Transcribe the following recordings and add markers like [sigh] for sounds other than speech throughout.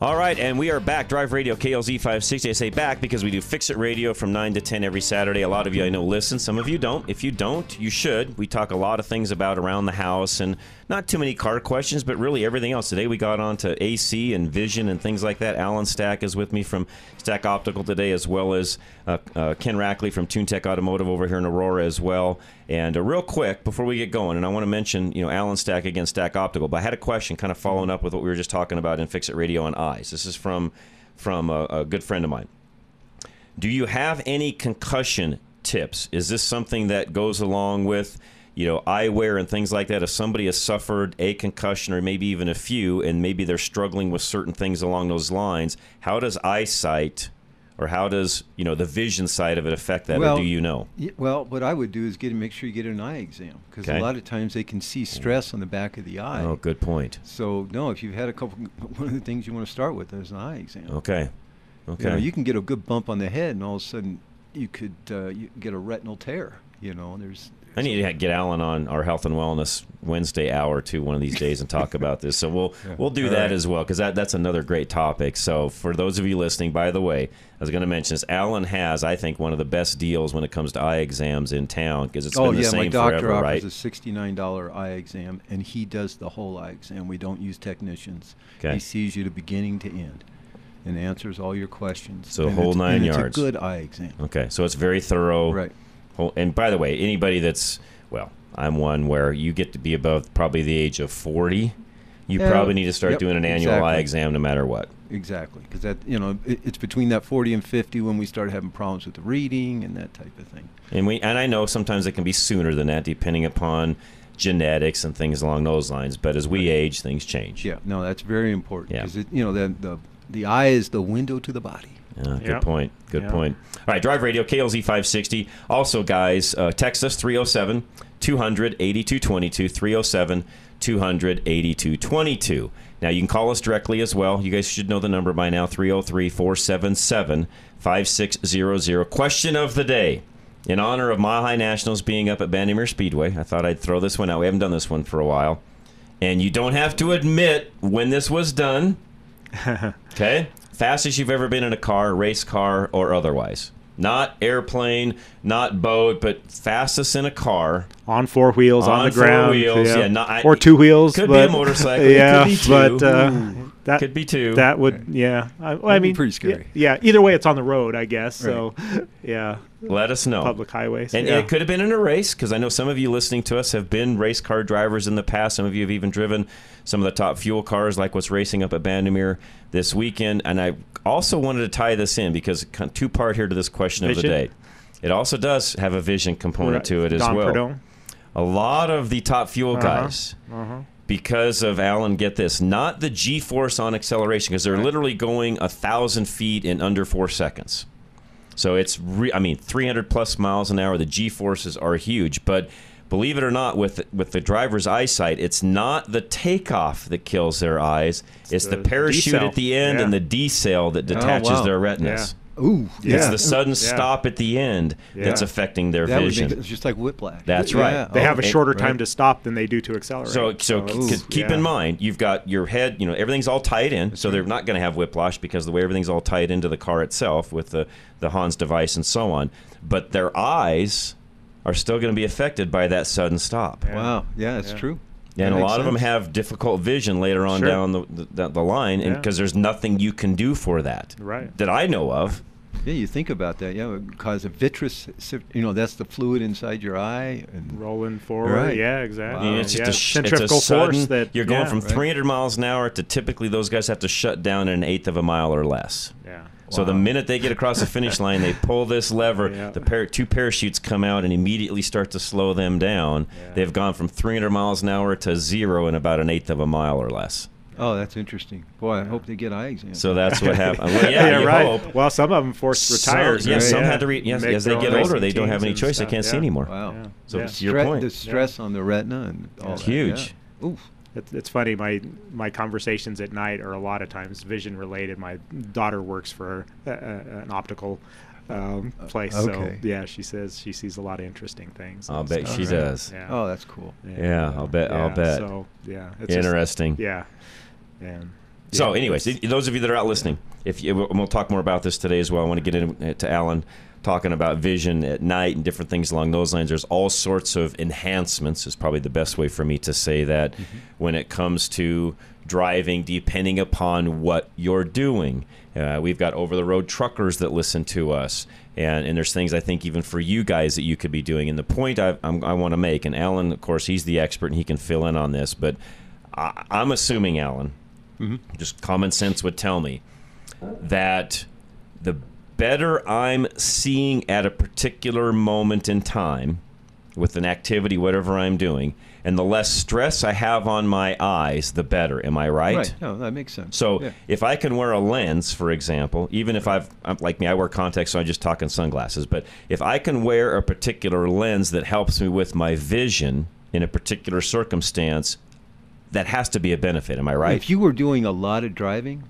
All right, and we are back. Drive Radio KLZ 560. I say back because we do Fix It Radio from 9 to 10 every Saturday. A lot of you I know listen, some of you don't. If you don't, you should. We talk a lot of things about around the house and not too many car questions, but really everything else. Today we got on to AC and vision and things like that. Alan Stack is with me from Stack Optical today, as well as uh, uh, Ken Rackley from TuneTech Automotive over here in Aurora as well. And uh, real quick, before we get going, and I want to mention, you know, Alan Stack against Stack Optical, but I had a question kind of following up with what we were just talking about in Fix It Radio on eyes. This is from from a, a good friend of mine. Do you have any concussion tips? Is this something that goes along with, you know, eyewear and things like that? If somebody has suffered a concussion or maybe even a few, and maybe they're struggling with certain things along those lines, how does eyesight or how does you know the vision side of it affect that, or do you know? y- well, what I would do is get make sure you get an eye exam because Okay. a lot of times they can see stress on the back of the eye. Oh, good point. So no, if you've had a couple, [laughs] one of the things you want to start with is an eye exam. Okay, okay You, know, you can get a good bump on the head, and all of a sudden you could uh, you get a retinal tear. You know, there's. I need to get Alan on our health and wellness Wednesday hour too one of these days and talk about this. So we'll [laughs] we'll do All that right. as well because that that's another great topic. So for those of you listening, by the way, I was going to mention this. Alan has, I think, one of the best deals when it comes to eye exams in town because it's oh been the yeah, same my doctor forever, offers right? a sixty-nine dollar eye exam, and he does the whole eye exam. We don't use technicians. Okay. He sees you to beginning to end, and answers all your questions. So And whole nine yards. It's a good eye exam. Okay, so it's very thorough. Right. Whole- And by the way, anybody that's well, I'm one where you get to be above probably the age of 40. You Yeah, probably need to start yep, doing an annual eye exam no matter what. Exactly, because that you know it, it's between that forty and fifty when we start having problems with the reading and that type of thing. And we and I know sometimes it can be sooner than that, depending upon genetics and things along those lines. But as we age, things change. Yeah, no, that's very important Yeah. because you know the the the eye is the window to the body. Yeah, good Yep. point. Good Yeah. point. All right, Drive Radio, KLZ 560. Also, guys, uh, text us 307 200 8222. 307 200 8222. Now, you can call us directly as well. You guys should know the number by now 303 477 5600. Question of the day. In honor of Mile High Nationals being up at Bandimere Speedway, I thought I'd throw this one out. We haven't done this one for a while. And you don't have to admit when this was done. [laughs] Okay? Fastest you've ever been in a car, race car, or otherwise. Not airplane, not boat, but fastest in a car. On four wheels, on, On the four ground, wheels, yeah, not- I- or two wheels. could be a but- motorcycle, it [laughs] could Yeah, be two. but uh, that Could be two. That would, yeah. I, well, I That'd be mean, pretty scary. Yeah, Either way, it's on the road, I guess. So, [laughs] yeah, Let us know. public highways. And yeah. it could have been in a race because I know some of you listening to us have been race car drivers in the past. Some of you have even driven some of the top fuel cars, like what's racing up at Bandimere this weekend. And I also wanted to tie this in because two part here to this question of the day. It also does have a vision component Right. to it as Don well. A lot of the top fuel Uh-huh. guys, because of Alan, get this, not the G force on acceleration, because they're literally going a thousand feet in under four seconds. So it's, re- I mean, 300 plus miles an hour. The G forces are huge, but believe it or not, with with the driver's eyesight, it's not the takeoff that kills their eyes. It's, the, the parachute at the end Yeah. and the D decel that oh, detaches wow. their retinas. Ooh, yeah. It's the sudden Yeah. stop at the end that's affecting their that would vision. make, it's just like whiplash. That's Yeah, right. They oh, have a and- shorter time right. to stop than they do to accelerate. So, so c- it's- keep yeah. in mind, you've got your head. You know, everything's all tied in, so they're not going to have whiplash because the way everything's all tied into the car itself with the the Hans device and so on. But their eyes are still going to be affected by that sudden stop. Wow, yeah, it's Yeah. And a makes lot of them have difficult vision later on Sure. down the, the the line, and Yeah. because there's nothing you can do for that Right. that I know of. Yeah, you think about that. Yeah, cause a vitreous. You know, that's the fluid inside your eye. And Rolling forward. Right. Yeah, exactly. Wow. Yeah, it's just yeah. a, sh- centrifugal it's a sudden, force that you're going yeah, from right. 300 miles an hour to typically those guys have to shut down in an eighth of a mile or less. Yeah. So the minute they get across the finish [laughs] line, they pull this lever. Yeah. The par- two parachutes come out and immediately start to slow them down. Yeah. They've gone from 300 miles an hour to zero in about an eighth of a mile or less. oh, that's interesting. Boy, I hope they get eye exams. So that's what happened. Well, [laughs] yeah, you right. hope. Well, some of them forced retires. Some, yeah, right? some had to re- yes, as they get older, they don't have any and choice. They can't see anymore. wow. Yeah. So Yeah. it's your point. The stress on the retina and all It's that. huge. Yeah. Oof. It, it's funny. My my conversations at night are a lot of times vision related. My daughter works for a, a, an optical um, uh, place, okay. so yeah, she says she sees a lot of interesting things. I'll bet stuff. she does. Yeah. Oh, that's cool. Yeah, I'll bet. I'll bet. So yeah, it's just- Interesting. yeah, and So, anyways, those of you that are out listening, if you, we'll talk more about this today as well. I want to get into Alan talking about vision at night and different things along those lines. There's all sorts of enhancements. Is probably the best way for me to say that when it comes to driving, depending upon what you're doing. Uh, we've got over the road truckers that listen to us. And, and there's things I think even for you guys that you could be doing. And the point I, I'm, I want to make, and Alan, of course, he's the expert and he can fill in on this, but I, I'm assuming, Alan, just common sense would tell me that the better I'm seeing at a particular moment in time with an activity, whatever I'm doing, and the less stress I have on my eyes, the better. Am I right? Right. No, that makes sense. So Yeah. if I can wear a lens, for example, even if I've I'm, like me, I wear contacts, so I'm just talking sunglasses. But if I can wear a particular lens that helps me with my vision in a particular circumstance, that has to be a benefit. Am I right? If you were doing a lot of driving,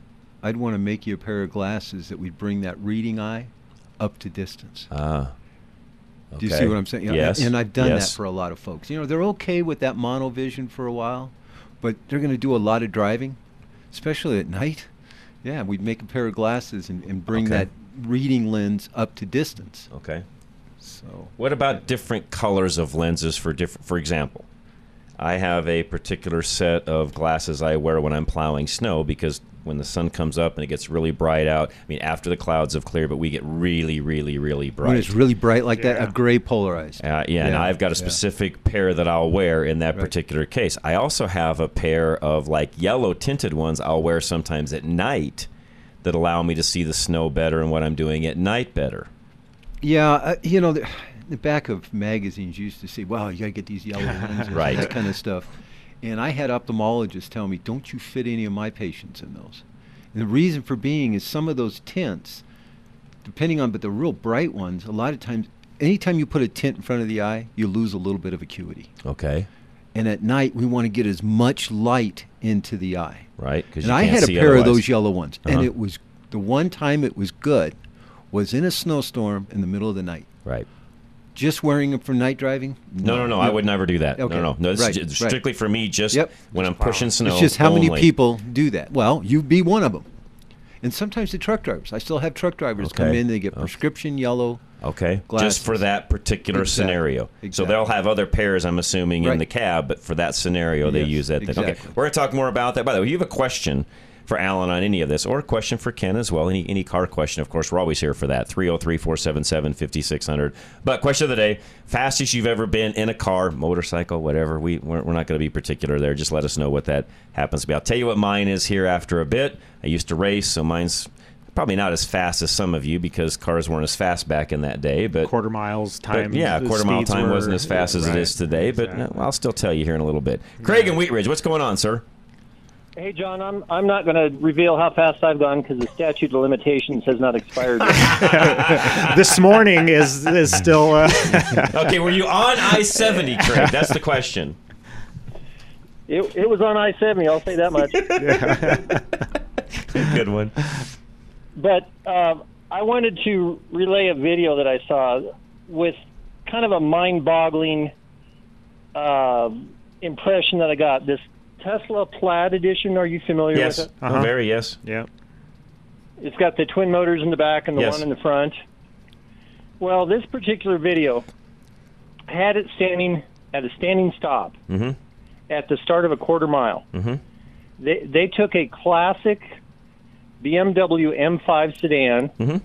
I'd want to make you a pair of glasses that would bring that reading eye up to distance. Ah. Do you see what I'm saying? Yeah, Yes. And I've done yes. that for a lot of folks. You know, they're okay with that monovision for a while, but they're going to do a lot of driving, especially at night. Yeah, we'd make a pair of glasses and, and bring Okay. that reading lens up to distance. Okay. So What about different colors of lenses for different? For example, I have a particular set of glasses I wear when I'm plowing snow because when the sun comes up and it gets really bright out. I mean, after the clouds have cleared, but we get really, really, really bright. when it's really bright like that, a gray polarized. Uh, yeah, and I've got a yeah. specific pair that I'll wear in that Right. particular case. I also have a pair of like yellow tinted ones I'll wear sometimes at night that allow me to see the snow better and what I'm doing at night better. Yeah, uh, you know, the, the back of magazines used to say, "Wow, you got to get these yellow [laughs] ones," Right. that kind of stuff. And I had ophthalmologists tell me, "Don't you fit any of my patients in those?" And the reason for being is some of those tints, depending on, but the real bright ones, a lot of times, anytime you put a tint in front of the eye, you lose a little bit of acuity. Okay, And at night, we want to get as much light into the eye. right? And I had a pair of those yellow ones, and Uh-huh. it was the one time it was good was in a snowstorm in the middle of the night. Right. Just wearing them for night driving? No, no, no. I would never do that. Okay. No, no, no. This Right, is ju- right. strictly for me. Just Yep. when I'm pushing snow. It's just how many people do that. Well, you be one of them. And sometimes the truck drivers. I still have truck drivers come in. They get Okay. prescription yellow. Okay, glasses. just for that particular Exactly. scenario. So they'll have other pairs, I'm assuming, in the cab, but for that scenario, they use that. Thing. Okay, we're going to talk more about that. By the way, you have a question for Alan on any of this, or a question for Ken as well. Any any car question, of course, we're always here for that. 303 477 5600. But question of the day fastest you've ever been in a car, motorcycle, whatever. We, we're, we're not going to be particular there. Just let us know what that happens to be. I'll tell you what mine is here after a bit. I used to race, so mine's. Probably not as fast as some of you because cars weren't as fast back in that day, but quarter miles but time. yeah, quarter mile time were- wasn't as fast as right, it is today, but exactly. I'll still tell you here in a little bit. Craig and Wheat Ridge, what's going on, sir? Hey, John, I'm I'm not going to reveal how fast I've gone because the statute of limitations has not expired yet. [laughs] this morning is is still. Uh, [laughs] Okay, were you on I seventy, Craig? That's the question. it, it was on I-70, I'll say that much. [laughs] Good one. But um, I wanted to relay a video that I saw with kind of a mind-boggling uh, impression that I got. This Tesla Plaid edition. Are you familiar Yes, with it? Uh-huh. very yes. yeah. It's got the twin motors in the back and the Yes. one in the front. Well, this particular video had it standing at a standing stop Mhm. at the start of a quarter mile. Mhm. They they took a classic BMW M5 sedan Mhm.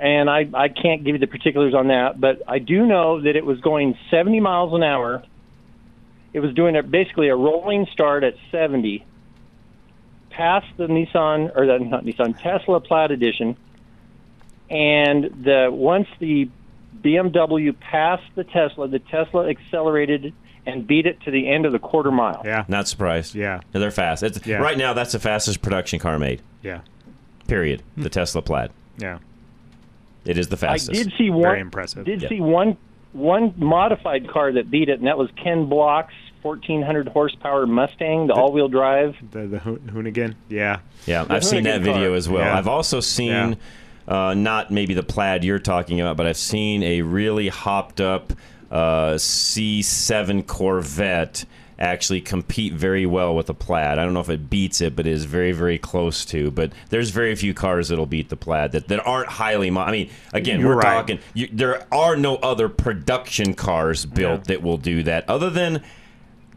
and I, I can't give you the particulars on that, but I do know that it was going 70 miles an hour. It was doing a, basically a rolling start at 70, past the Nissan or the not Nissan Tesla Plaid Edition, and the once the BMW passed the Tesla, the Tesla accelerated and beat it to the end of the quarter mile. Yeah. Not surprised. Yeah. They're fast. It's, Yeah. Right now, that's the fastest production car made. Yeah. Period. The hmm. Tesla Plaid. Yeah. It is the fastest. I fastest. did see one. Very impressive. Did Yeah. see one one modified car that beat it, and that was Ken Block's 1400 horsepower Mustang, the all-wheel drive. The the Ho- Hoonigan. Yeah. Yeah, I've seen that Hoonigan video car. as well. Yeah. I've also seen, uh, not maybe the plaid you're talking about, but I've seen a really hopped up uh, C7 Corvette actually compete very well with the plaid. I don't know if it beats it, but it is very, very close to. But there's very few cars that'll beat the plaid that, that aren't highly. Mo- I mean, again, You're we're right. talking. You, there are no other production cars built Yeah. that will do that, other than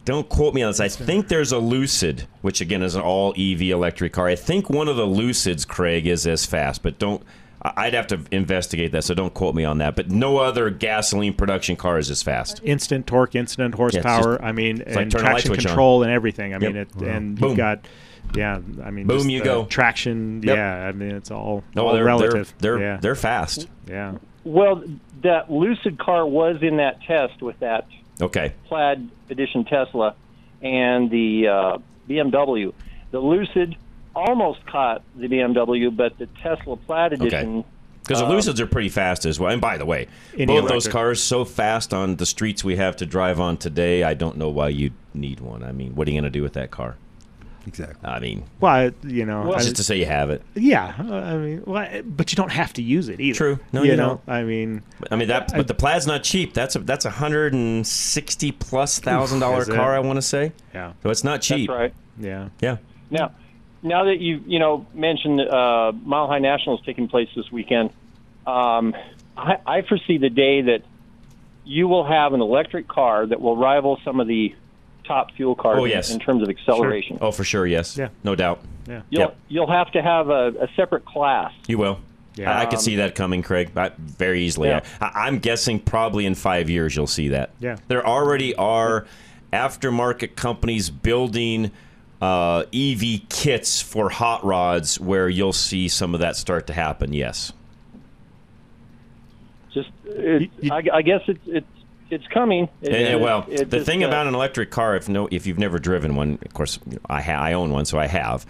don't quote me on this. I think there's a Lucid, which again is an all EV electric car. I think one of the Lucids, Craig, is as fast, but don't. I- I'd have to investigate that, so don't quote me on that. But no other gasoline production car is as fast. Instant torque, instant horsepower. just- I mean, and turn a light traction switch on. control and everything. I Yep. mean, it, and Boom. you've got, yeah. I mean, Boom, you go. Traction. Yep. Yeah. I mean, it's all, No, all they're relative. They're they're, yeah. they're fast. yeah. Well, that Lucid car was in that test with that Okay. Plaid Edition Tesla and the uh, BMW. The Lucid almost caught the BMW, but the Tesla Plaid Edition. Because the Uh, Lucids are pretty fast as well. And by the way, Any both those cars so fast on the streets we have to drive on today. I don't know why you need one. I mean, what are you going to do with that car? Exactly. I mean, Well, I- you know, Well, I- just to say you have it. yeah. I mean, well, but you don't have to use it either. True. No, you know. don't. I mean, I mean that, but the plaid's not cheap. That's a that's a hundred and sixty plus thousand dollar Is it? car. I want to say. yeah. So it's not That's cheap. right. Yeah. Yeah. Now, now that you you know mentioned uh, Mile High National is taking place this weekend, um, I, I foresee the day that you will have an electric car that will rival some of the top fuel cars Oh, yes. in terms of acceleration. Oh, for sure. Yes. Yeah. No doubt. Yeah. You'll Yep. you'll have to have a, a separate class. You will. Yeah. I, I could see that coming, Craig, I, very easily. Yeah. I, I'm guessing probably in five years you'll see that. Yeah. There already are aftermarket companies building uh, EV kits for hot rods where you'll see some of that start to happen. Yes. Just it, You- you- I, I guess it's it's it's coming. It- And, and, it- well, it the just, thing uh, about an electric car, if no, if you've never driven one, of course, I ha- I own one, so I have.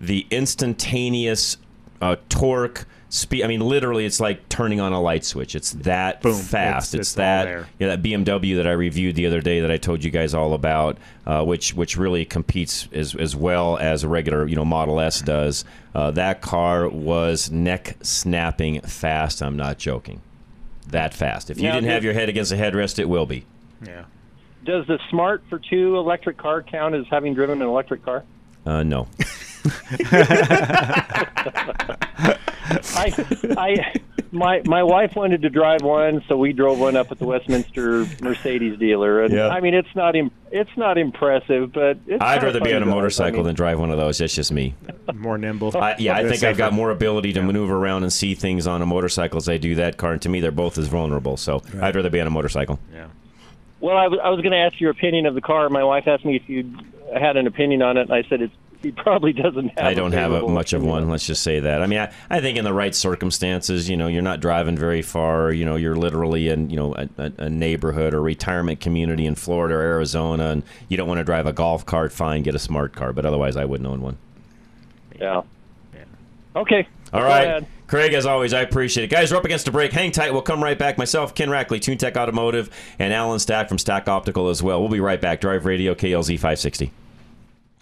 The instantaneous uh, torque, speed. I mean, literally, it's like turning on a light switch. It's that Boom. fast. It's- It's, it's that there. yeah, that BMW that I reviewed the other day that I told you guys all about, uh, which which really competes as as well as a regular you know Model S does. Uh, that car was neck snapping fast. I'm not joking. That fast. If you Now, didn't have your head against a headrest, it will be. Yeah. Does the Smart ForTwo electric car count as having driven an electric car? Uh, no. [laughs] I, I, my my wife wanted to drive one, so we drove one up at the Westminster Mercedes dealer, and Yeah. I mean it's not Im- it's not impressive, but it's I'd rather be on a motorcycle I mean, than drive one of those. That's just me. More nimble. I, yeah, I Bit think I've got more ability to maneuver around and see things on a motorcycle as I do that car. And to me, they're both as vulnerable. So I'd rather be on a motorcycle. Yeah. Well, I was I was going to ask your opinion of the car. My wife asked me if you had an opinion on it, and I said it's he probably doesn't have. I don't a have a, much of one. Let's just say that. I mean, I, I think in the right circumstances, you know, you're not driving very far. You know, you're literally in, you know, a, a, a neighborhood or retirement community in Florida or Arizona, and you don't want to drive a golf cart. Fine, get a smart car. But otherwise, I wouldn't own one. Yeah. Okay. All right. Go ahead. Craig, as always, I appreciate it. Guys, we're up against a break. Hang tight. We'll come right back. Myself, Ken Rackley, TuneTech Automotive, and Alan Stack from Stack Optical as well. We'll be right back. Drive Radio, KLZ 560.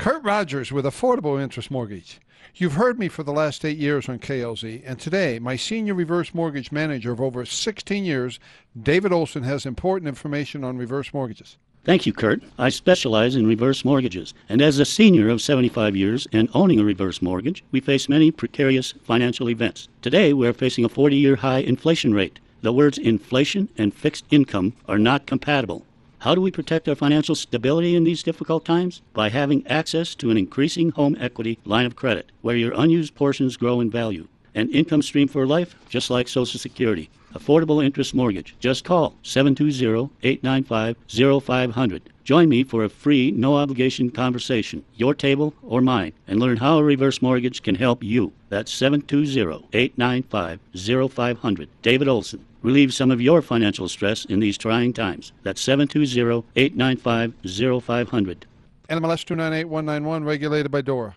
Kurt Rogers with Affordable Interest Mortgage. You've heard me for the last eight years on KLZ, and today, my senior reverse mortgage manager of over 16 years, David Olson, has important information on reverse mortgages. Thank you, Kurt. I specialize in reverse mortgages, and as a senior of 75 years and owning a reverse mortgage, we face many precarious financial events. Today, we are facing a 40 year high inflation rate. The words inflation and fixed income are not compatible. How do we protect our financial stability in these difficult times? By having access to an increasing home equity line of credit, where your unused portions grow in value. An income stream for life, just like Social Security. Affordable interest mortgage. Just call 720-895-0500. Join me for a free, no obligation conversation, your table or mine, and learn how a reverse mortgage can help you. That's 720-895-0500. David Olson. Relieve some of your financial stress in these trying times. That's 720-895-0500. NMLS 298191, regulated by DORA.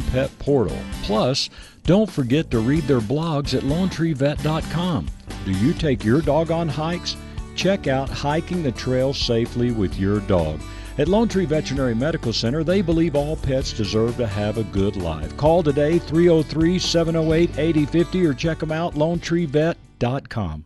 pet portal. Plus, don't forget to read their blogs at lonetreevet.com. Do you take your dog on hikes? Check out Hiking the Trail Safely with Your Dog. At Lone Tree Veterinary Medical Center, they believe all pets deserve to have a good life. Call today 303 708 8050 or check them out lonetreevet.com.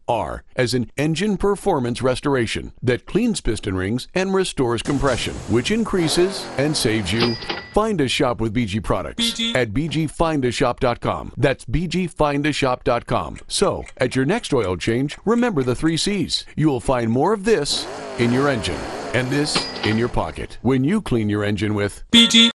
R as in engine performance restoration that cleans piston rings and restores compression, which increases and saves you. Find a shop with BG products BG. at bgfindashop.com. That's bgfindashop.com. So, at your next oil change, remember the three C's. You will find more of this in your engine and this in your pocket when you clean your engine with BG.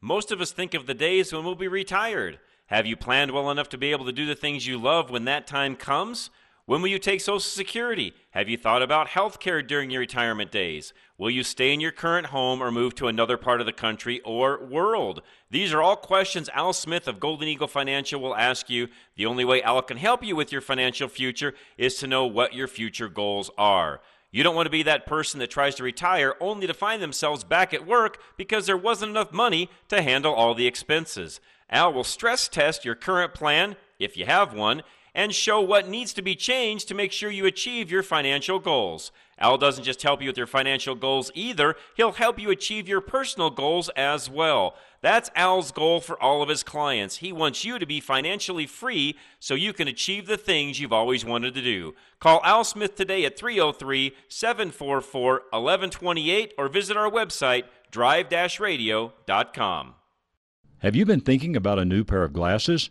Most of us think of the days when we'll be retired. Have you planned well enough to be able to do the things you love when that time comes? When will you take Social Security? Have you thought about health care during your retirement days? Will you stay in your current home or move to another part of the country or world? These are all questions Al Smith of Golden Eagle Financial will ask you. The only way Al can help you with your financial future is to know what your future goals are. You don't want to be that person that tries to retire only to find themselves back at work because there wasn't enough money to handle all the expenses. Al will stress test your current plan, if you have one, and show what needs to be changed to make sure you achieve your financial goals. Al doesn't just help you with your financial goals either, he'll help you achieve your personal goals as well. That's Al's goal for all of his clients. He wants you to be financially free so you can achieve the things you've always wanted to do. Call Al Smith today at 303 744 1128 or visit our website, drive radio.com. Have you been thinking about a new pair of glasses?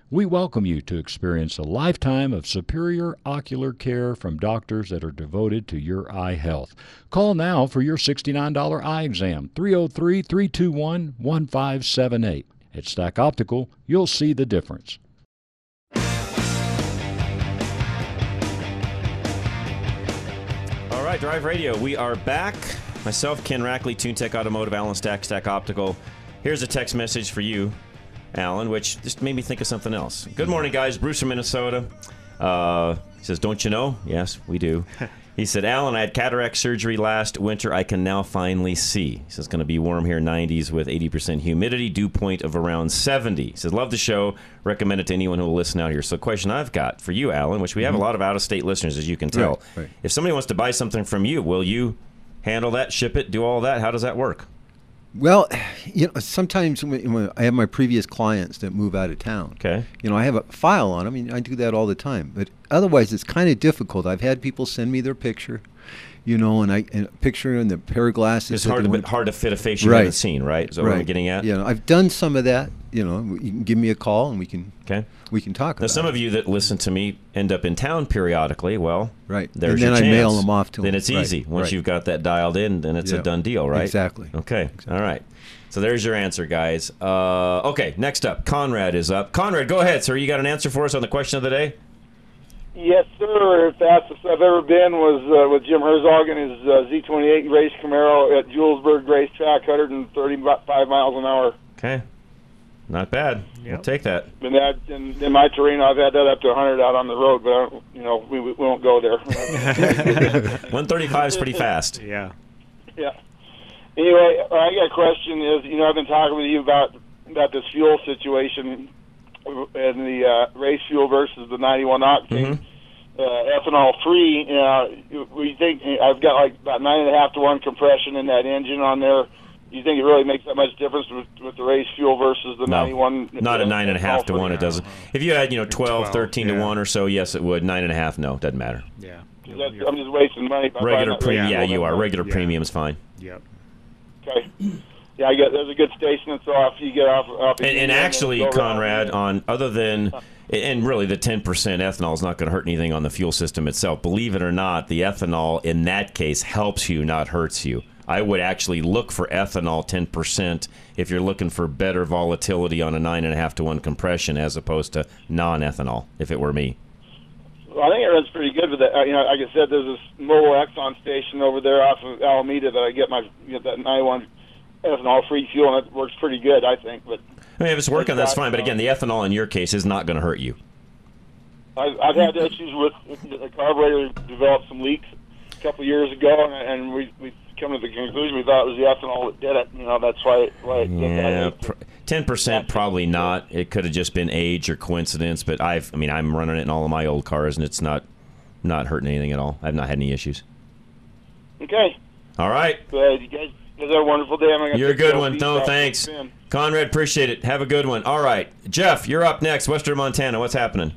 We welcome you to experience a lifetime of superior ocular care from doctors that are devoted to your eye health. Call now for your $69 eye exam, 303 321 1578. At Stack Optical, you'll see the difference. All right, Drive Radio, we are back. Myself, Ken Rackley, TuneTech Automotive, Alan Stack, Stack Optical. Here's a text message for you, Alan, which just made me think of something else. Good morning, guys. Bruce from Minnesota. Uh, he says, Don't you know? Yes, we do. [laughs] He said, Alan, I had cataract surgery last winter. I can now finally see. He says, it's going to be warm here, 90s with 80% humidity, dew point of around 70. He says, love the show. Recommend it to anyone who will listen out here. So, question I've got for you, Alan, which we have Mhm. a lot of out of state listeners, as you can tell. Right, right. If somebody wants to buy something from you, will you handle that, ship it, do all that? How does that work? Well, [sighs] you know, sometimes when, when I have my previous clients that move out of town, okay, you know, I have a file on them. I mean, I do that all the time. But otherwise, it's kind of difficult. I've had people send me their picture, you know, and I and picture and the pair of glasses. It's hard, to, hard to fit a face Right. haven't seen, right? Is that what I'm getting at? You know, I've done some of that. You know, you can give me a call and we can Okay. we can talk Now, about. some of you that listen to me end up in town periodically. Well, Right. There's And then your I chance. mail them off to Then 'em. it's Right, easy. Once right. you've got that dialed in, then it's a done deal, right? Exactly. Okay. All right. So there's your answer, guys. Uh, okay. Next up, Conrad is up. Conrad, go ahead, sir. You got an answer for us on the question of the day? Yes, sir. Fastest I've ever been was uh, with Jim Herzog and his uh, Z28 race Camaro at Julesburg Racetrack, 135 miles an hour. Okay. Not bad. We'll take that. And that in, in my terrain, I've had that up to 100 out on the road, but I don't, you know, we, we won't go there. [laughs] 135 is pretty fast. [laughs] Yeah. yeah. Anyway, I got a question. Is you know, I've been talking with you about about this fuel situation and the uh, race fuel versus the 91 octane. uh, ethanol free. Uh, we think I've got like about nine and a half to one compression in that engine on there. Do you think it really makes that much difference with, with the race fuel versus the No. 91? Not a nine and a half to one. It doesn't. If you had, you know, 12, 12, 13 to one or so, yes, it would. Nine and a half, no, doesn't matter. Yeah. I'm just wasting money. by Regular that premium, yeah, you are. Regular Yeah. premium's fine. Yep. Okay. Yeah, I there's a good station that's off. You get off. off And, and actually, Conrad, on other than [laughs] and really the 10% ethanol is not going to hurt anything on the fuel system itself. Believe it or not, the ethanol in that case helps you, not hurts you. I would actually look for ethanol 10% if you're looking for better volatility on a nine and a half to one compression as opposed to non-ethanol. If it were me, Well, I think it runs pretty good with that. Uh, you know, like I said, there's this Mobil Exxon station over there off of Alameda that I get my get that 91 ethanol free fuel, and it works pretty good, I think. But I mean, if it's working, that's fine. But again, the ethanol in your case is not going to hurt you. I've, I've had issues with the carburetor developed some leaks a couple of years ago, and, and we we come to the conclusion we thought it was the ethanol that did it. You know, that's why why it Yeah, ten percent probably not. It could have just been age or coincidence. But I've, I mean, I'm running it in all of my old cars, and it's not not hurting anything at all. I've not had any issues. Okay, All right, uh, you guys, you guys have a wonderful day. I'm gonna you're a good one. No, thanks, Conrad. Appreciate it. Have a good one. All right, Jeff, you're up next. Western Montana. What's happening?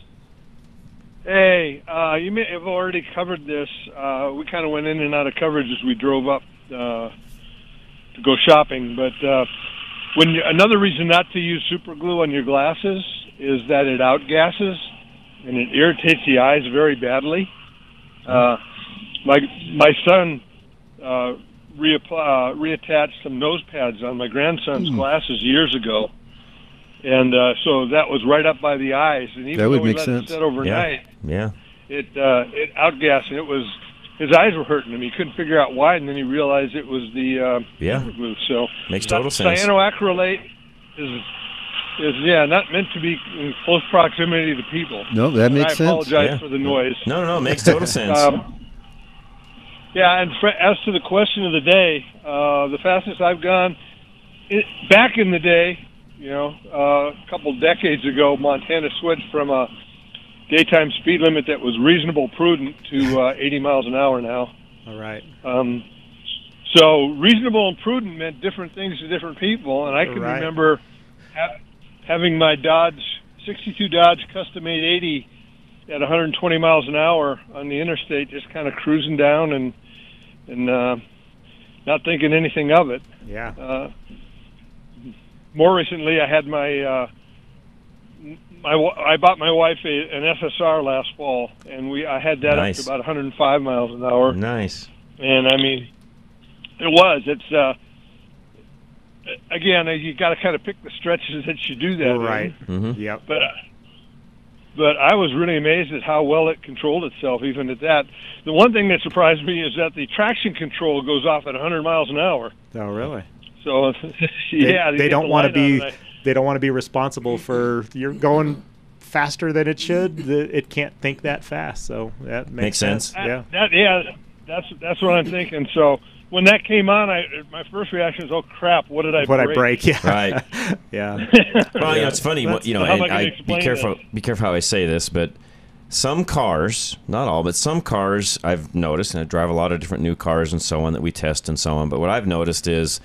Hey, uh, you may have already covered this. Uh, we kind of went in and out of coverage as we drove up uh, to go shopping. But uh, when you, another reason not to use super glue on your glasses is that it outgasses and it irritates the eyes very badly. Uh, my my son uh, reapply, uh, reattached some nose pads on my grandson's glasses years ago. And uh, so that was right up by the eyes, and even That would though we make sense. it sit overnight, Yeah. it uh, it outgassed and it was his eyes were hurting him. He couldn't figure out why, and then he realized it was the uh, Yeah. glue. So Makes total sense. Cyanoacrylate is is yeah not meant to be in close proximity to people. No, that And makes I sense. apologize Yeah. for the noise. No, no, no. Makes total [laughs] sense. Um, yeah, and for, as to the question of the day, uh, the fastest I've gone it, back in the day, you know, uh, a couple decades ago, Montana switched from a daytime speed limit that was reasonable, prudent, to uh, [laughs] 80 miles an hour now. All right. Um, so reasonable and prudent meant different things to different people, and I can Right. remember ha- having my Dodge, 62 Dodge Custom 880 at 120 miles an hour on the interstate, just kind of cruising down and and uh, not thinking anything of it. Yeah. Uh, more recently, I had my uh, my wa- I bought my wife a, an FSR last fall, and we I had that Nice. up to about 105 miles an hour. Nice. And I mean, it was. It's uh, again, you got to kind of pick the stretches that you do that. in. Right. Mm-hmm. Yep. But uh, but I was really amazed at how well it controlled itself, even at that. The one thing that surprised me is that the traction control goes off at 100 miles an hour. Oh, really? So [laughs] They, yeah, they get don't the want to be. I- They don't want to be responsible for you're going faster than it should. The, it can't think that fast, so that makes, Makes sense. That- Yeah. That, yeah, that's that's what I'm thinking. So when that came on, I my first reaction is, "Oh crap! What did I What I break?" break, yeah. Right. [laughs] [laughs] yeah. Well, you know, it's funny. That's- you know, and I I, be careful. this? Be careful how I say this, but some cars, not all, but some cars, I've noticed, and I drive a lot of different new cars and so on that we test and so on. But what I've noticed is,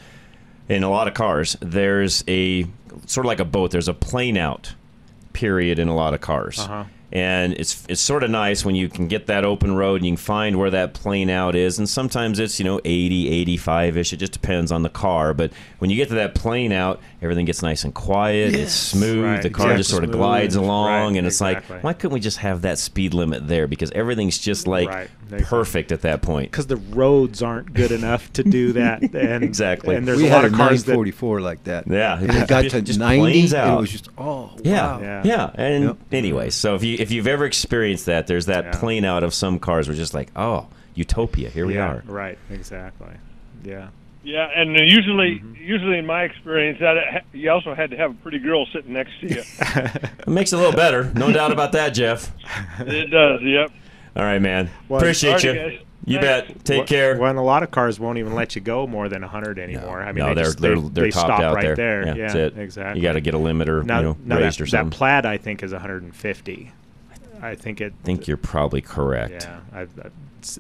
in a lot of cars, there's a sort of like a boat. There's a plane out period in a lot of cars. Uh-huh. And it's it's sort of nice when you can get that open road and you can find where that plane out is. And sometimes it's, you know, 80, 85 ish. It just depends on the car. But when you get to that plane out, everything gets nice and quiet. It's smooth. Right, the car just sort of glides along. Right, and it's exactly. like, why couldn't we just have that speed limit there? Because everything's just like Right, perfect at that point. Because the roads aren't good enough to do [laughs] that. And, Exactly. And there's we a had lot of a cars that 944 like that. Yeah, and it got just- to just 90, planes and out. it was just oh Yeah, wow. yeah, And Yep. anyway, so if you if you've ever experienced that, there's that plane out of some cars. We're just like, oh, utopia. Here we yeah, are. Right. Exactly. Yeah. Yeah, and uh, usually, Mm-hmm. usually in my experience, that you also had to have a pretty girl sitting next to you. [laughs] It makes it a little better, no doubt about that, Jeff. it does. Yep. All right, man. Well, Appreciate you. guys. You Thanks. bet. Take Well- care. Well, and a lot of cars won't even let you go more than 100 anymore. I mean, no, they they're just, they're they, they're they stop out right there. there. Yeah, Yeah, that's it. exactly. You got to get a limiter, now, you know, now raised that, or something. That plaid, I think, is 150. I think it. I think you're probably correct. Yeah, I, I,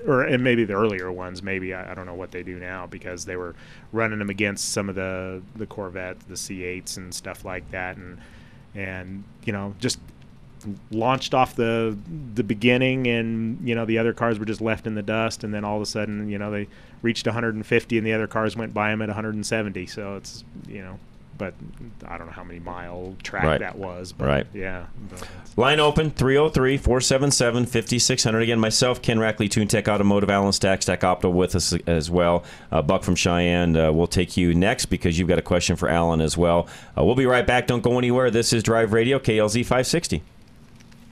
or and maybe the earlier ones. Maybe I, I don't know what they do now because they were running them against some of the the Corvettes, the C8s, and stuff like that, and and you know just launched off the the beginning and you know the other cars were just left in the dust and then all of a sudden you know they reached 150 and the other cars went by them at 170 so it's you know but I don't know how many mile track Right. that was but Right. yeah but Line open 303 477 5600. Again, myself, Ken Rackley, TuneTech Automotive, Alan Stack, Stack Opto with us as well. Uh, Buck from Cheyenne uh, will take you next because you've got a question for Alan as well. Uh, we'll be right back. Don't go anywhere. This is Drive Radio, KLZ 560.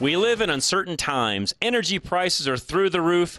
We live in uncertain times. Energy prices are through the roof,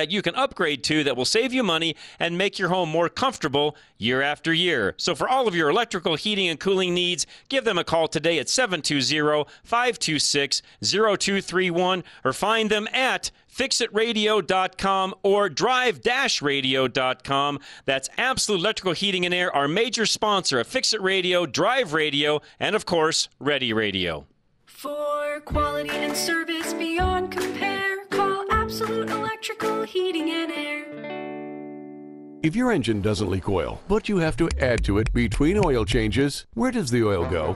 you can upgrade to that will save you money and make your home more comfortable year after year. So for all of your electrical heating and cooling needs, give them a call today at 720-526-0231 or find them at fixitradio.com or drive-radio.com. That's Absolute Electrical Heating and Air, our major sponsor of Fix It Radio, Drive Radio, and of course, Ready Radio. For quality and service beyond compare, Electrical Heating and Air. If your engine doesn't leak oil, but you have to add to it between oil changes, where does the oil go?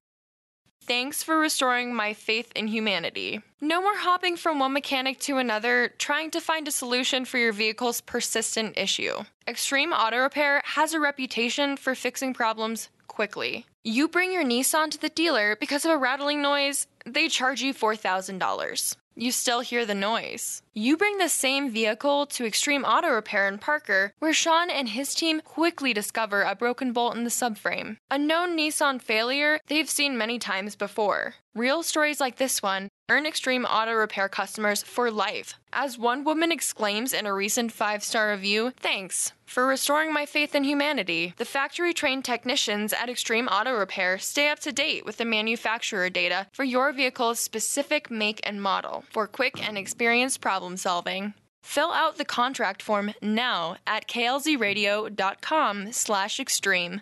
Thanks for restoring my faith in humanity. No more hopping from one mechanic to another, trying to find a solution for your vehicle's persistent issue. Extreme Auto Repair has a reputation for fixing problems quickly. You bring your Nissan to the dealer because of a rattling noise, they charge you $4,000. You still hear the noise. You bring the same vehicle to Extreme Auto Repair in Parker, where Sean and his team quickly discover a broken bolt in the subframe. A known Nissan failure they've seen many times before. Real stories like this one, Earn Extreme Auto Repair customers for life. As one woman exclaims in a recent five star review, thanks for restoring my faith in humanity. The factory trained technicians at Extreme Auto Repair stay up to date with the manufacturer data for your vehicle's specific make and model for quick and experienced problem solving. Fill out the contract form now at klzradio.com slash extreme.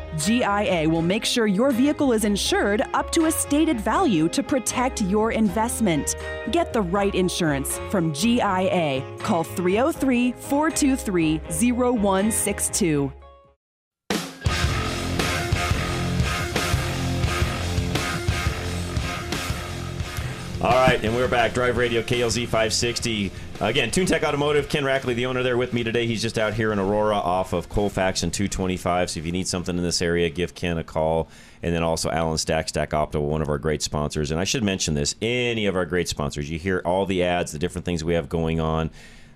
GIA will make sure your vehicle is insured up to a stated value to protect your investment. Get the right insurance from GIA. Call 303 423 0162. All right, and we're back. Drive Radio KLZ 560. Uh, again, TuneTech Automotive. Ken Rackley, the owner, there with me today. He's just out here in Aurora off of Colfax and 225. So if you need something in this area, give Ken a call. And then also Alan Stack, Stack Opto, one of our great sponsors. And I should mention this any of our great sponsors, you hear all the ads, the different things we have going on.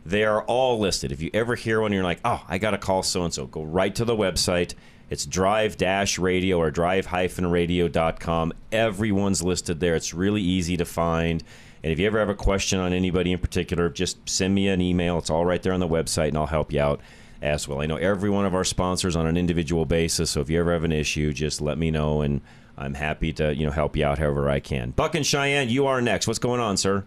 They are all listed. If you ever hear one, you're like, oh, I got to call so and so. Go right to the website. It's drive radio or drive radio.com. Everyone's listed there. It's really easy to find. And if you ever have a question on anybody in particular, just send me an email. It's all right there on the website, and I'll help you out as well. I know every one of our sponsors on an individual basis, so if you ever have an issue, just let me know, and I'm happy to you know help you out however I can. Buck and Cheyenne, you are next. What's going on, sir?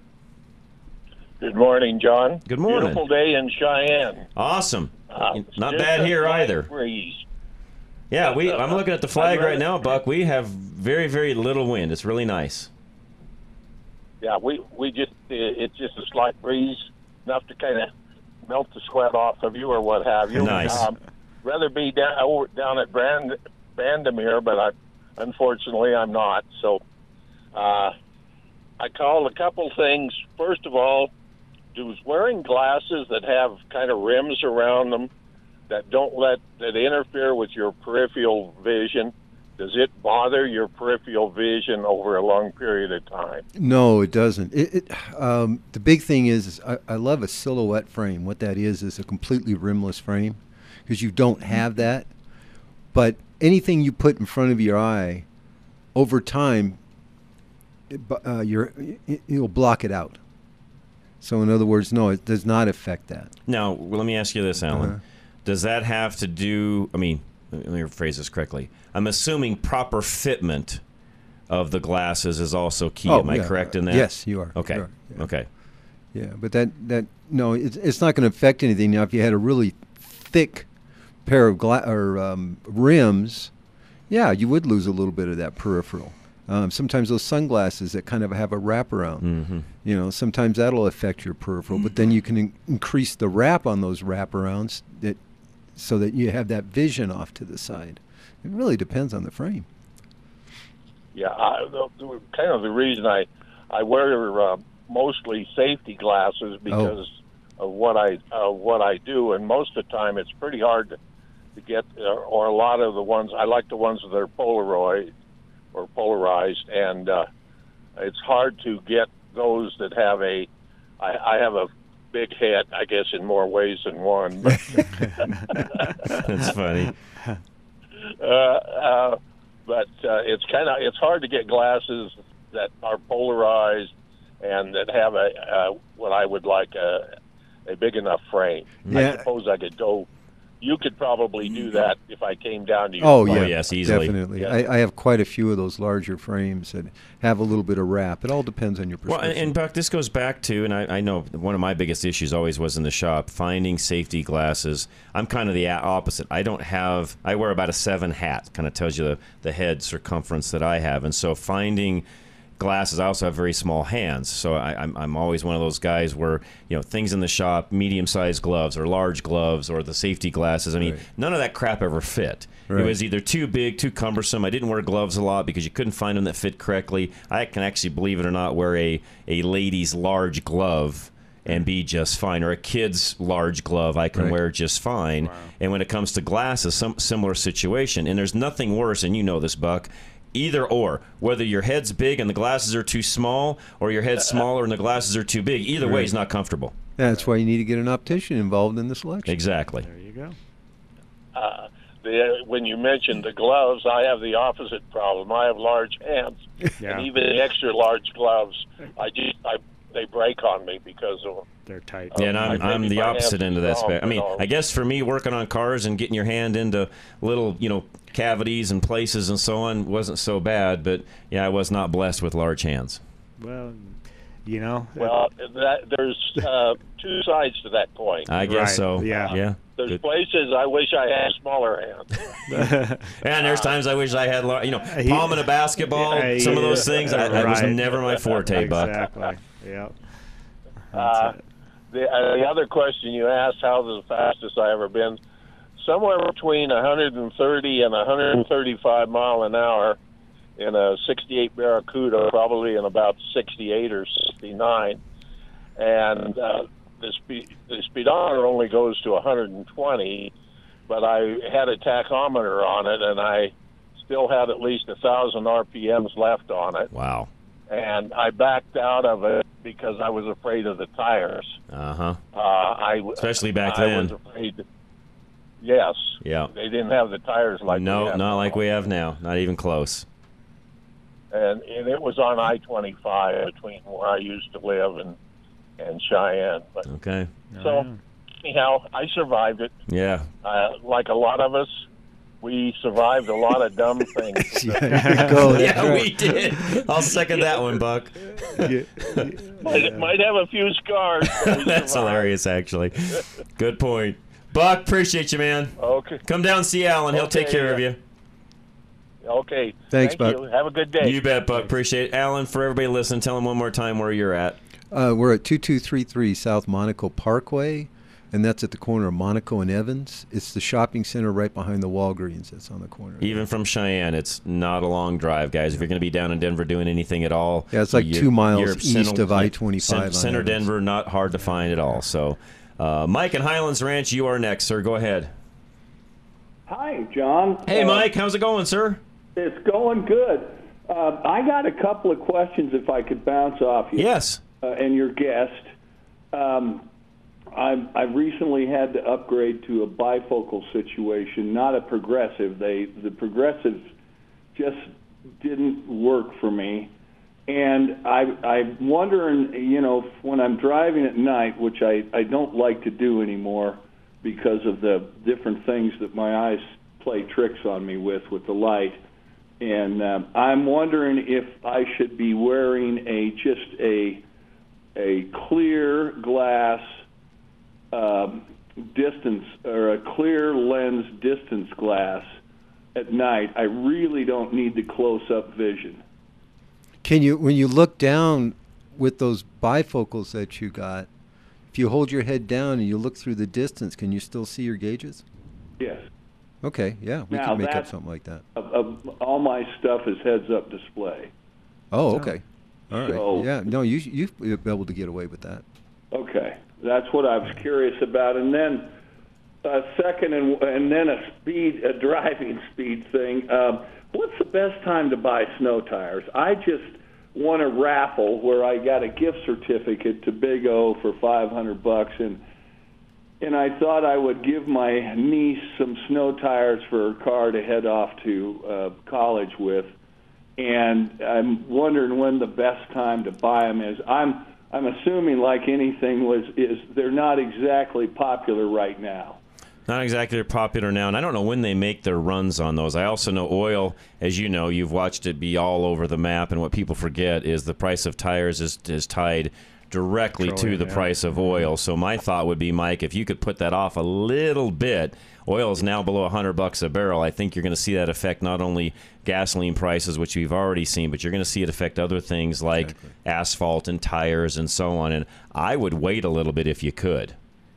Good morning, John. Good morning. Beautiful day in Cheyenne. Awesome. Uh, Not bad here either. Breeze. Yeah, we. I'm looking at the flag right now, Buck. We have very, very little wind. It's really nice. Yeah, we we just it's just a slight breeze, enough to kind of melt the sweat off of you or what have you. Nice. Um, rather be down over, down at Brand Bandimere, but I unfortunately I'm not. So uh, I called a couple things. First of all, does wearing glasses that have kind of rims around them that don't let that interfere with your peripheral vision. Does it bother your peripheral vision over a long period of time? No, it doesn't. It, it um, the big thing is, is I, I love a silhouette frame. What that is is a completely rimless frame because you don't have that. But anything you put in front of your eye, over time, it, bu- uh, your it, it'll block it out. So in other words, no, it does not affect that. Now, well, let me ask you this, Alan. Uh-huh. Does that have to do? I mean, let me rephrase this correctly. I'm assuming proper fitment of the glasses is also key. Oh, Am I yeah. correct in that? Yes, you are. Okay. You are, Okay. Yeah, but that that no, it's it's not going to affect anything. Now, if you had a really thick pair of gla- or um, rims, yeah, you would lose a little bit of that peripheral. Um, sometimes those sunglasses that kind of have a wraparound, Mhm. you know, sometimes that'll affect your peripheral. But then you can in- increase the wrap on those wraparounds that so that you have that vision off to the side. It really depends on the frame. Yeah, I, the, the, kind of the reason I I wear uh, mostly safety glasses because of what I uh, what I do, and most of the time it's pretty hard to, to get, uh, or a lot of the ones I like the ones that are Polaroid or polarized, and uh, it's hard to get those that have a. I, I have a big head, I guess, in more ways than one. [laughs] [laughs] That's funny. Uh, uh, but uh, it's kind of it's hard to get glasses that are polarized and that have a uh, what I would like a a big enough frame. I suppose I could go you could probably do mm-hmm. that if I came down to you. Oh yeah, definitely. Yeah. I, I have quite a few of those larger frames that have a little bit of wrap. It all depends on your Well, prescription. and, and Buck, this goes back to, and I, I know one of my biggest issues always was in the shop finding safety glasses. I'm kind of the opposite. I don't have. I wear about a seven hat. Kind of tells you the, the head circumference that I have, and so finding glasses. I also have very small hands, so I, I'm I'm always one of those guys where you know things in the shop, medium sized gloves or large gloves or the safety glasses. I mean, none of that crap ever fit. Right. It was either too big, too cumbersome. I didn't wear gloves a lot because you couldn't find them that fit correctly. I can actually, believe it or not, wear a, a lady's large glove and be just fine, or a kid's large glove I can Right. wear just fine. And when it comes to glasses, some similar situation. And there's nothing worse, and you know this, Buck. Either or, whether your head's big and the glasses are too small, or your head's uh, uh, smaller and the glasses are too big, either way Right. is not comfortable. That's why you need to get an optician involved in the selection. Exactly. There you go. Uh, the, uh, when you mentioned the gloves, I have the opposite problem. I have large hands, Yeah. and even the extra large gloves, I just I, they break on me because of They're tight. Yeah, and I'm, I'm the opposite end of are that. strong, Spec. I mean, uh, I guess for me, working on cars and getting your hand into little, you know, cavities and places and so on wasn't so bad. But yeah, I was not blessed with large hands. Well, you know. Well, that, there's [laughs] uh, two sides to that point. I guess so. Yeah. Yeah. There's Good. places I wish I had smaller hands. [laughs] And there's times I wish I had, lar- you know, palm in a basketball. Yeah, some of yeah, those things. I, that was never my forte, Buck. Yeah. Uh, the, uh, the other question you asked, how the fastest I ever been? Somewhere between 130 and 135 mile an hour in a 68 Barracuda, probably in about 68 or 69. And uh, the speed the speedometer only goes to 120, but I had a tachometer on it, and I still had at least a thousand RPMs left on it. Wow. And I backed out of it because I was afraid of the tires. Uh huh. Uh, I Especially back I then. was afraid. Yes. Yeah. They didn't have the tires like we No, have not now. like we have now. Not even close. and and it was on I twenty five between where I used to live and and Cheyenne. But Okay. so anyhow, I survived it. Yeah. Uh, like a lot of us, we survived a lot of dumb [laughs] things. yeah, [laughs] we did. I'll second that one, Buck. [laughs] might, might have a few scars. That's hilarious, actually. Good point. Buck, appreciate you, man. Okay. Come down and see Alan. He'll take Okay, care of you. Okay. Thanks, Thank Buck. you. Have a good day. You bet, Buck. Appreciate it. Alan, for everybody listening, tell them one more time where you're at. Uh, we're at 2233 South Monaco Parkway, and that's at the corner of Monaco and Evans. It's the shopping center right behind the Walgreens that's on the corner. Even from Cheyenne, it's not a long drive, guys. If you're going to be down in Denver doing anything at all, Yeah, it's like you're- two miles you're east center- of I-25 cen- Center Evans. Denver, not hard to find at all. So, uh, Mike and Highlands Ranch, you are next, sir. Go ahead. Hi, John. Hey, Uh, Mike, how's it going, sir? It's going good. Uh, I got a couple of questions if I could bounce off you. Yes. Uh, and your guest. Um, I've, I've recently had to upgrade to a bifocal situation, not a progressive. They the progressives just didn't work for me, and I, I'm wondering, you know, when I'm driving at night, which I, I don't like to do anymore because of the different things that my eyes play tricks on me with with the light. And um, I'm wondering if I should be wearing a just a a clear glass um, distance or a clear lens distance glass at night. I really don't need the close up vision. Can you, when you look down with those bifocals that you got, if you hold your head down and you look through the distance, can you still see your gauges? Yes. Okay, yeah, we Now can make up something like that. Of, of all my stuff is heads up display. Oh, okay. All right. So- yeah, no, you you've been able to get away with that. Okay, that's what I was curious about. And then a second, and, and then a speed, a driving [laughs] speed thing. Um, what's the best time to buy snow tires? I just won a raffle where I got a gift certificate to Big O for five hundred bucks, and and I thought I would give my niece some snow tires for her car to head off to uh, college with and I'm wondering when the best time to buy them is. I'm I'm assuming, like anything, was is they're not exactly popular right now. Not exactly popular now, and I don't know when they make their runs on those. I also know oil, as you know, you've watched it be all over the map, and what people forget is the price of tires is, is tied directly to the yeah. price of oil. So my thought would be, Mike, if you could put that off a little bit, oil is now below 100 bucks a barrel. I think you're going to see that affect not only gasoline prices, which we've already seen, but you're going to see it affect other things like asphalt and tires and so on. And I would wait a little bit if you could.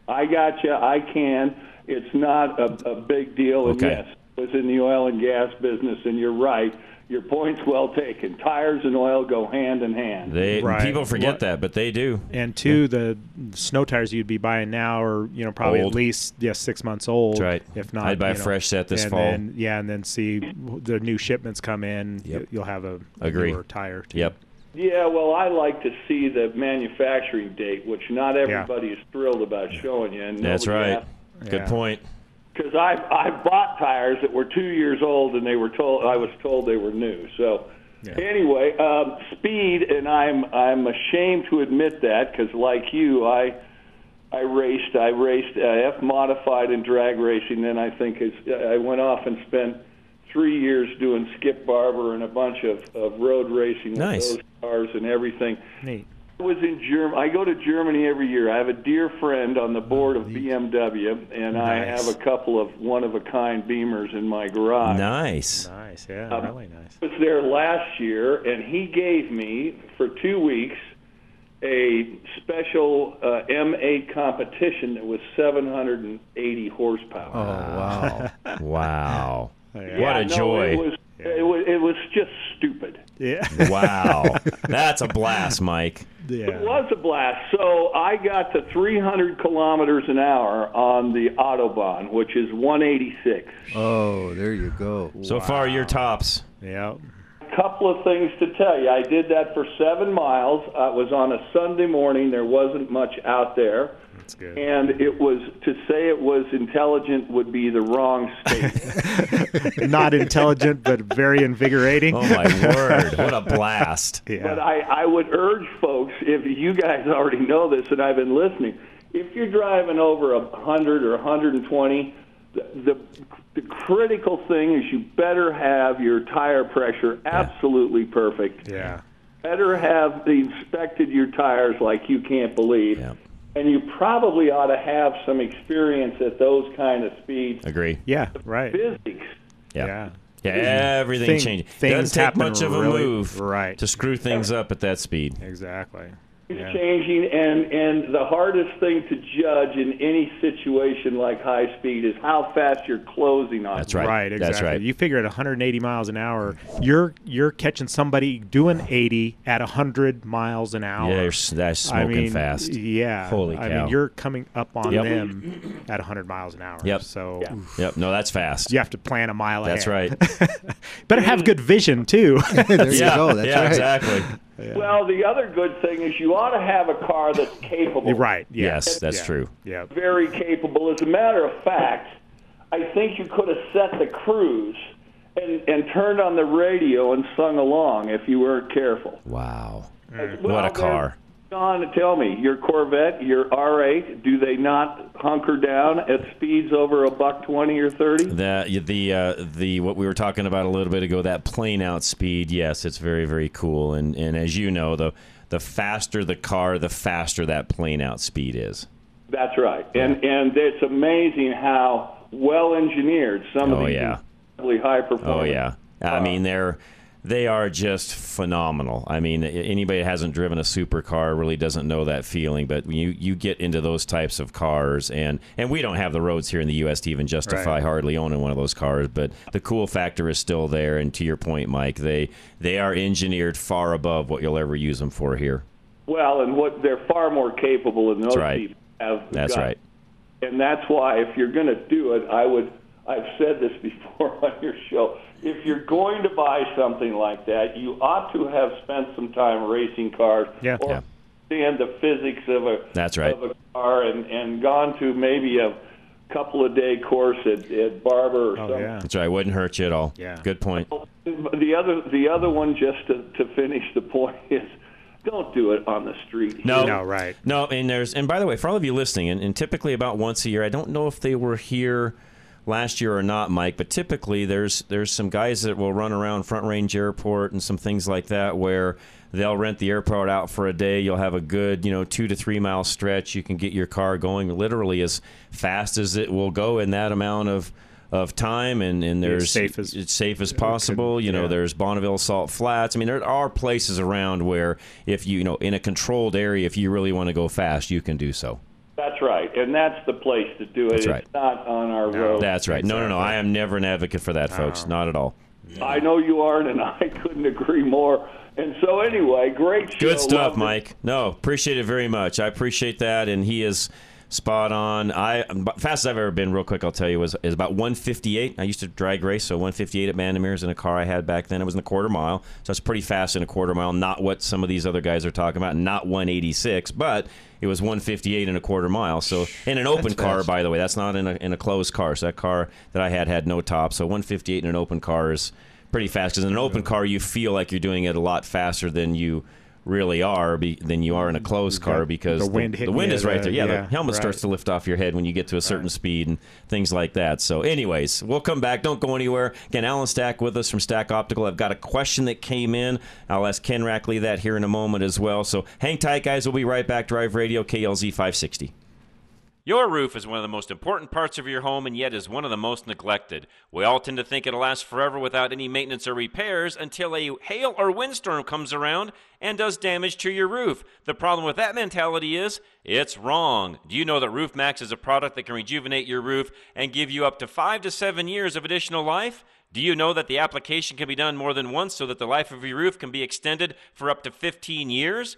I got you. I can. It's not a, a big deal. And Okay. yes, I was in the oil and gas business, and you're right. Your point's well taken. Tires and oil go hand in hand. They Right. people forget What- that, but they do. And two, the snow tires you'd be buying now are you know probably Old. at least yeah six months old. That's right. If not, I'd buy a know, fresh set this and fall. Then, yeah, and then see the new shipments come in. Yep. you- You'll have a, a Agree. newer tire. Too. Yep. Yeah, well, I like to see the manufacturing date, which not everybody is thrilled about showing you. And That's nobody right. Good point. Because I I bought tires that were two years old, and they were told I was told they were new. So anyway, um, speed, and I'm I'm ashamed to admit that because like you, I I raced I raced uh, F modified and drag racing. Then I think it's, I went off and spent three years doing Skip Barber and a bunch of, of road racing Nice. those cars and everything. Neat. I was in Germany. I go to Germany every year. I have a dear friend on the board of BMW, and I have a couple of one of a kind Beamers in my garage. Nice. Nice. Yeah. Um, really nice. I was there last year, and he gave me for two weeks a special uh, M8 competition that was 780 horsepower. Oh wow! [laughs] wow! Yeah, what a no, joy! It was, it was it was just stupid. Yeah. [laughs] wow, that's a blast, Mike. It was a blast. So I got to 300 kilometers an hour on the autobahn, which is 186. Oh, there you go. So far, your tops. Yeah. A couple of things to tell you. I did that for seven miles. Uh, it was on a Sunday morning. There wasn't much out there. That's good. And it was to say it was intelligent would be the wrong statement. [laughs] [laughs] Not intelligent, but very invigorating. Oh my word! What a blast! [laughs] But I, I would urge folks, if you guys already know this and I've been listening, if you're driving over a 100 or 120, the, the, the critical thing is you better have your tire pressure absolutely perfect. Yeah. better have inspected your tires like you can't believe. And you probably ought to have some experience at those kind of speeds. Agree. Yeah. Right. Physics. Yeah. Yeah. Yeah, everything Thing- changes. Doesn't take much of a really- move right. to screw things up at that speed. Exactly. It's Yeah. changing, and and the hardest thing to judge in any situation like high speed is how fast you're closing on. That's it. right. Right, That's exactly. right. You figure at 180 miles an hour, you're you're catching somebody doing 80 at 100 miles an hour. Yeah, you're that's I smoking mean, fast. Yeah. Holy I cow. mean, you're coming up on Yep. them at 100 miles an hour. Yep. So Yep. No, that's fast. you have to plan a mile That's ahead. right. [laughs] Better have good vision too. [laughs] there you yeah. go. That's yeah. right. Exactly. Well, the other good thing is you ought to have a car that's capable. right. Yeah. Yes, that's Yeah. true. Yeah. very capable. As a matter of fact, I think you could have set the cruise and, and turned on the radio and sung along if you weren't careful. Wow. Well, What a car. John, tell me, your Corvette, your R8, do they not hunker down at speeds over a buck twenty or thirty? The the uh, the what we were talking about a little bit ago, that plane out speed. Yes, it's very very cool. And and as you know, the the faster the car, the faster that plane out speed is. That's right, and and it's amazing how well engineered some of Oh, these yeah. high performance. Oh yeah. I mean they're they are just phenomenal. I mean anybody that hasn't driven a supercar really doesn't know that feeling, but you you get into those types of cars and and we don't have the roads here in the US to even justify Right. hardly owning one of those cars, but the cool factor is still there and to your point Mike, they they are engineered far above what you'll ever use them for here. Well, and what they're far more capable than those That's right. people have. That's got. right. And that's why, if you're going to do it, I would. I've said this before [laughs] on your show. If you're going to buy something like that, you ought to have spent some time racing cars Yeah. or Yeah. understand the physics of a That's right. of a car and and gone to maybe a couple of day course at, at Barber or Oh something. yeah. That's right. Wouldn't hurt you at all. Yeah. Good point. The other, the other one, just to, to finish the point, [laughs] is don't do it on the street. No, here. right. No, and there's and by the way, for all of you listening, and, and typically about once a year, I don't know if they were here last year or not, Mike, but typically there's there's some guys that will run around Front Range Airport and some things like that where they'll rent the airport out for a day. You'll have a good, you know, two to three mile stretch. You can get your car going literally as fast as it will go in that amount of of time and, and there's safe as- it's safe as possible. you know, yeah. there's Bonneville Salt Flats. I mean, there are places around where if you, you know, in a controlled area, if you really want to go fast, you can do so. That's right, and that's the place to do it. That's right. It's not on our road. That's right. No, no, no. I am never an advocate for that, folks. Not at all. I know you aren't, and [laughs] I couldn't agree more. And so, anyway, great show. Good stuff, Loved it. Mike. No, appreciate it very much. I appreciate that, and he is spot on. I fastest I've ever been, real quick, I'll tell you, was is about 158. I used to drag race, so 158 at Bandimere's in a car I had back then. It was in a quarter mile, so that's pretty fast in a quarter mile. Not what some of these other guys are talking about. Not 186, but it was 158 in a quarter mile. So in an open That's car, fast. by the way, that's not in a in a closed car. So that car that I had had no top. So 158 in an open car is pretty fast because in an open car you feel like you're doing it a lot faster than you really are be, than you are in a closed car because the wind the, hitting wind is right a- there. Yeah, yeah, the helmet right. starts to lift off your head when you get to a certain speed and things like that. So, anyways, we'll come back. Don't go anywhere. Again, Alan Stack with us from Stack Optical. I've got a question that came in. I'll ask Ken Rackley that here in a moment as well. So, hang tight, guys. We'll be right back. Drive Radio KLZ 560. Your roof is one of the most important parts of your home and yet is one of the most neglected. We all tend to think it'll last forever without any maintenance or repairs until a hail or windstorm comes around and does damage to your roof. The problem with that mentality is it's wrong. Do you know that Roof Maxx is a product that can rejuvenate your roof and give you up to 5 to 7 years of additional life? Do you know that the application can be done more than once so that the life of your roof can be extended for up to 15 years?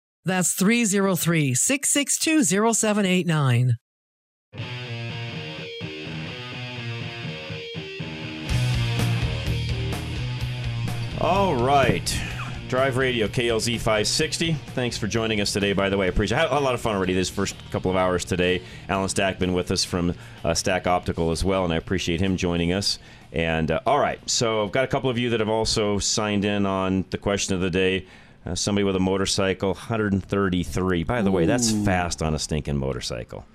That's 303 662 0789. All right. Drive Radio, KLZ 560. Thanks for joining us today, by the way. I appreciate it. I had a lot of fun already this first couple of hours today. Alan Stack been with us from uh, Stack Optical as well, and I appreciate him joining us. And uh, all right, so I've got a couple of you that have also signed in on the question of the day. Uh, somebody with a motorcycle, 133. By the way, that's fast on a stinking motorcycle.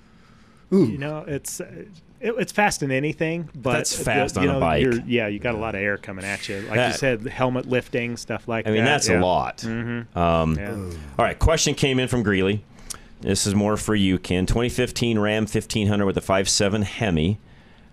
You know, it's uh, it, it's fast in anything, but That's fast you on a bike. Yeah, you got a lot of air coming at you. Like That- you said, helmet lifting stuff like that. I mean, that. that's yeah. a lot. Mhm. Um, Yeah. All right, question came in from Greeley. This is more for you, Ken. 2015 Ram 1500 with a 5.7 Hemi.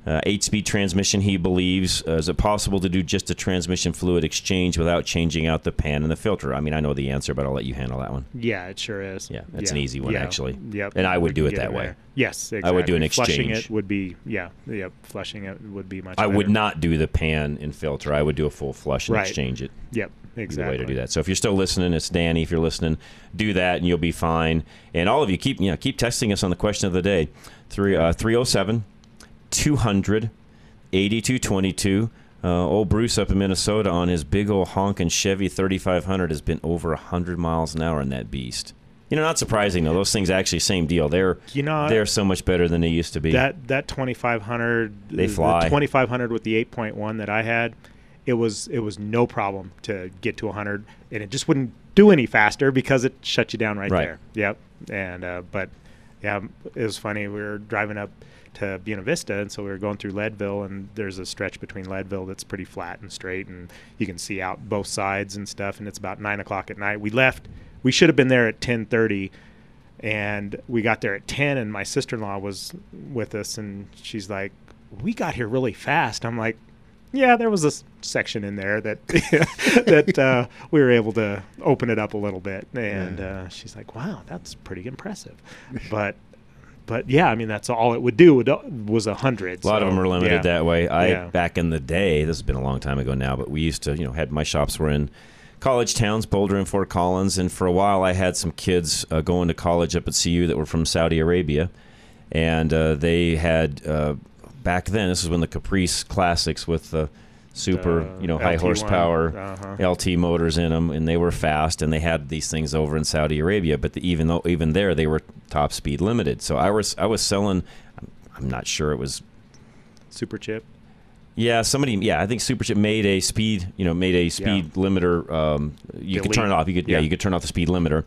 Uh, eight-speed transmission, he believes. Uh, is it possible to do just a transmission fluid exchange without changing out the pan and the filter? I mean, I know the answer, but I'll let you handle that one. Yeah, it sure is. Yeah, that's Yeah. an easy one, Yeah. actually. Yep. And I would We do it that way. there. Yes, exactly. I would do an Flushing exchange. it would be yeah, yep. Flushing it would be much. I would not do the pan and filter. I would do a full flush and Right. exchange it. Yep, exactly. The way to do that. So if you're still listening, it's Danny. If you're listening, do that and you'll be fine. And all of you keep you know, keep texting us on the question of the day. Three uh, 307 200 8222. Uh, old Bruce up in Minnesota on his big old honking Chevy 3500 has been over 100 miles an hour in that beast. You know, not surprising though. Those things actually same deal. They're You know, they're so much better than they used to be. That that 2500 They the fly. 2500 with the 8.1 that I had, it was it was no problem to get to 100 and it just wouldn't do any faster because it shut you down right, Right. there. Yep. And uh, but yeah, it was funny. We were driving up to Buena Vista, and so we were going through Leadville, and there's a stretch between Leadville that's pretty flat and straight, and you can see out both sides and stuff. And it's about nine o'clock at night. We left. We should have been there at 10:30 and we got there at 10 and my sister-in-law was with us and she's like we got here really fast i'm like yeah there was a section in there that [laughs] that uh, we were able to open it up a little bit and uh, she's like wow that's pretty impressive but but yeah i mean that's all it would do would, was a hundred A lot of them are limited yeah. that way. I Yeah. back in the day, this has been a long time ago now, but we used to, you know, had my shops were in college towns, Boulder and Fort Collins, and for a while I had some kids uh, going to college up at CU that were from Saudi Arabia, and uh, they had uh, back then. This is when the Caprice Classics with the super, you know, high LT1, horsepower uh-huh. LT motors in them, and they were fast, and they had these things over in Saudi Arabia. But the, even though even there they were top speed limited, so I was I was selling. I'm- not sure it was Superchip yeah, somebody. Yeah, I think Superchip made a speed. You know, made a speed limiter. Um, you could turn it off. You could. Yeah. Yeah. you could turn off the speed limiter.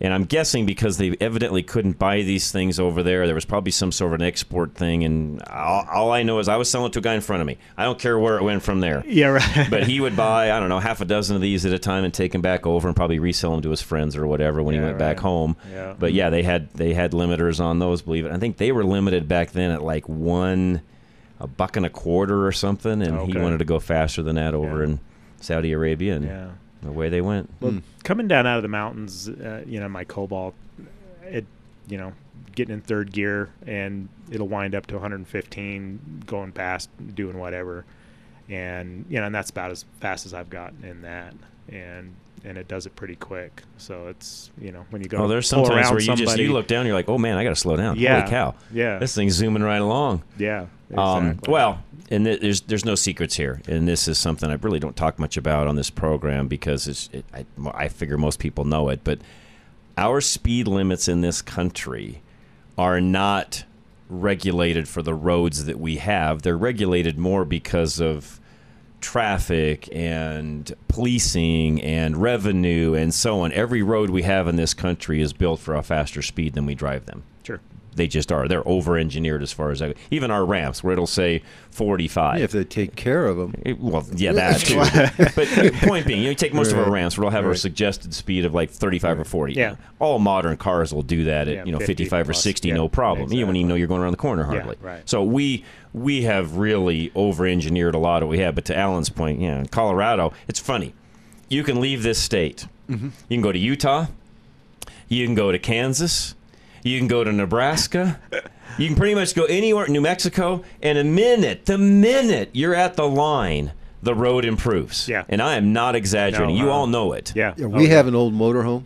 And I'm guessing because they evidently couldn't buy these things over there, there was probably some sort of an export thing. And all, all I know is I was selling to a guy in front of me. I don't care where it went from there. Yeah, right. [laughs] but he would buy, I don't know, half a dozen of these at a time and take them back over and probably resell them to his friends or whatever when he Yeah, went back home. Yeah. But yeah, they had they had limiters on those. Believe it. I think they were limited back then at like one, a buck and a quarter or something, and he wanted to go faster than that over in Saudi Arabia, and Yeah. Away they went. Well, coming down out of the mountains, uh, you know, my Cobalt, it, you know, getting in third gear and it'll wind up to 115, going past, doing whatever, and you know, and that's about as fast as I've gotten in that, and and it does it pretty quick. So it's you know when you go. Oh, there's pull sometimes where you just you look down, you're like, oh man, I got to slow down. Yeah. Holy cow! Yeah. this thing's zooming right along. Yeah, Um, well, and th- there's there's no secrets here, and this is something I really don't talk much about on this program because it's it, I, I figure most people know it, but our speed limits in this country are not regulated for the roads that we have. They're regulated more because of traffic and policing and revenue and so on. Every road we have in this country is built for a faster speed than we drive them. Sure. They just are. They're over engineered as far as I, even our ramps where it'll say 45. if they take care of them. well, yeah, that too. [laughs] but the point being, you know, take most of our ramps where we'll have our suggested speed of like 35 or 40. Yeah. All modern cars will do that at Yeah, you know 50 55 or 60, Yeah, no problem. You don't even know you're going around the corner Yeah, hardly. right. So we we have really over engineered a lot of what we have. But to Alan's point, yeah, in Colorado, it's funny. You can leave this state. Mm-hmm. You can go to Utah. You can go to Kansas. You can go to Nebraska. You can pretty much go anywhere, in New Mexico, and a minute, the minute you're at the line, the road improves. Yeah. And I am not exaggerating. No, you uh, all know it. Yeah. Yeah, we have an old motorhome,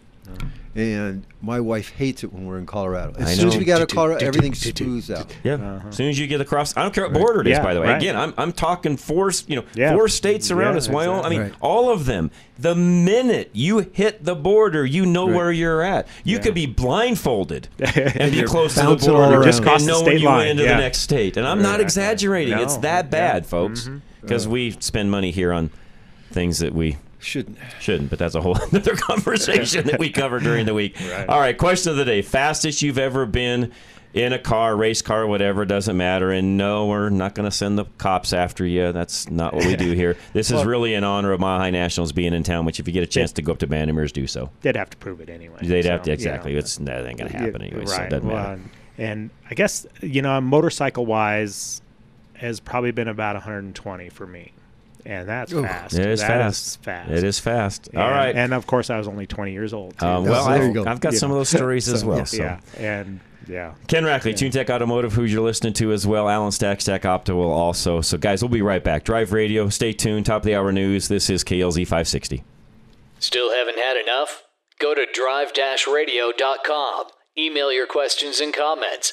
and my wife hates it when we're in Colorado. As I soon as know. we got to Colorado, everything smooths out. Yeah. As soon as you get across, I don't care what border it is. Yeah, by the way, right. again, I'm, I'm talking four, you know, Yeah. four states around Yeah, us. Wyoming, I mean, exactly. all of them. The minute you hit the border, you know Right. where you're at. You could be blindfolded [laughs] and be close to the border, just Just cross and the know state when you line, went into yeah. the next state. And I'm not exaggerating. No, it's that bad, yeah. folks, Mhm. because we spend money here on things that we shouldn't. Shouldn't, but that's a whole [laughs] other conversation that we [laughs] cover during the week. Right. All right, question of the day: fastest you've ever been in a car, race car, whatever, doesn't matter. And no, we're not going to send the cops after you. That's not what we do here. [laughs] This is really in honor of Mile High Nationals being in town. Which, if you get a chance to go up to Bandimere's, do so. They'd have to prove it anyway. They'd have so, to you exactly. know. It's that ain't going to happen Yeah, anyway. So it doesn't Well, matter. and I guess you know, motorcycle wise, has probably been about 120 for me, and that's Ooh. fast. It is That fast. fast. It is fast. All And- right. and of course, I was only 20 years old. Too. Um, well, So, I've, I've got you some of those stories [laughs] as well. yeah, So. yeah, and yeah. Ken Rackley, TuneTech Automotive, who you're listening to as well. Alan Stack, Stack Opto will also. So, guys, we'll be right back. Drive Radio, stay tuned. Top of the hour news. This is KLZ 560. Still haven't had enough? Go to drive-radio.com. Email your questions and comments.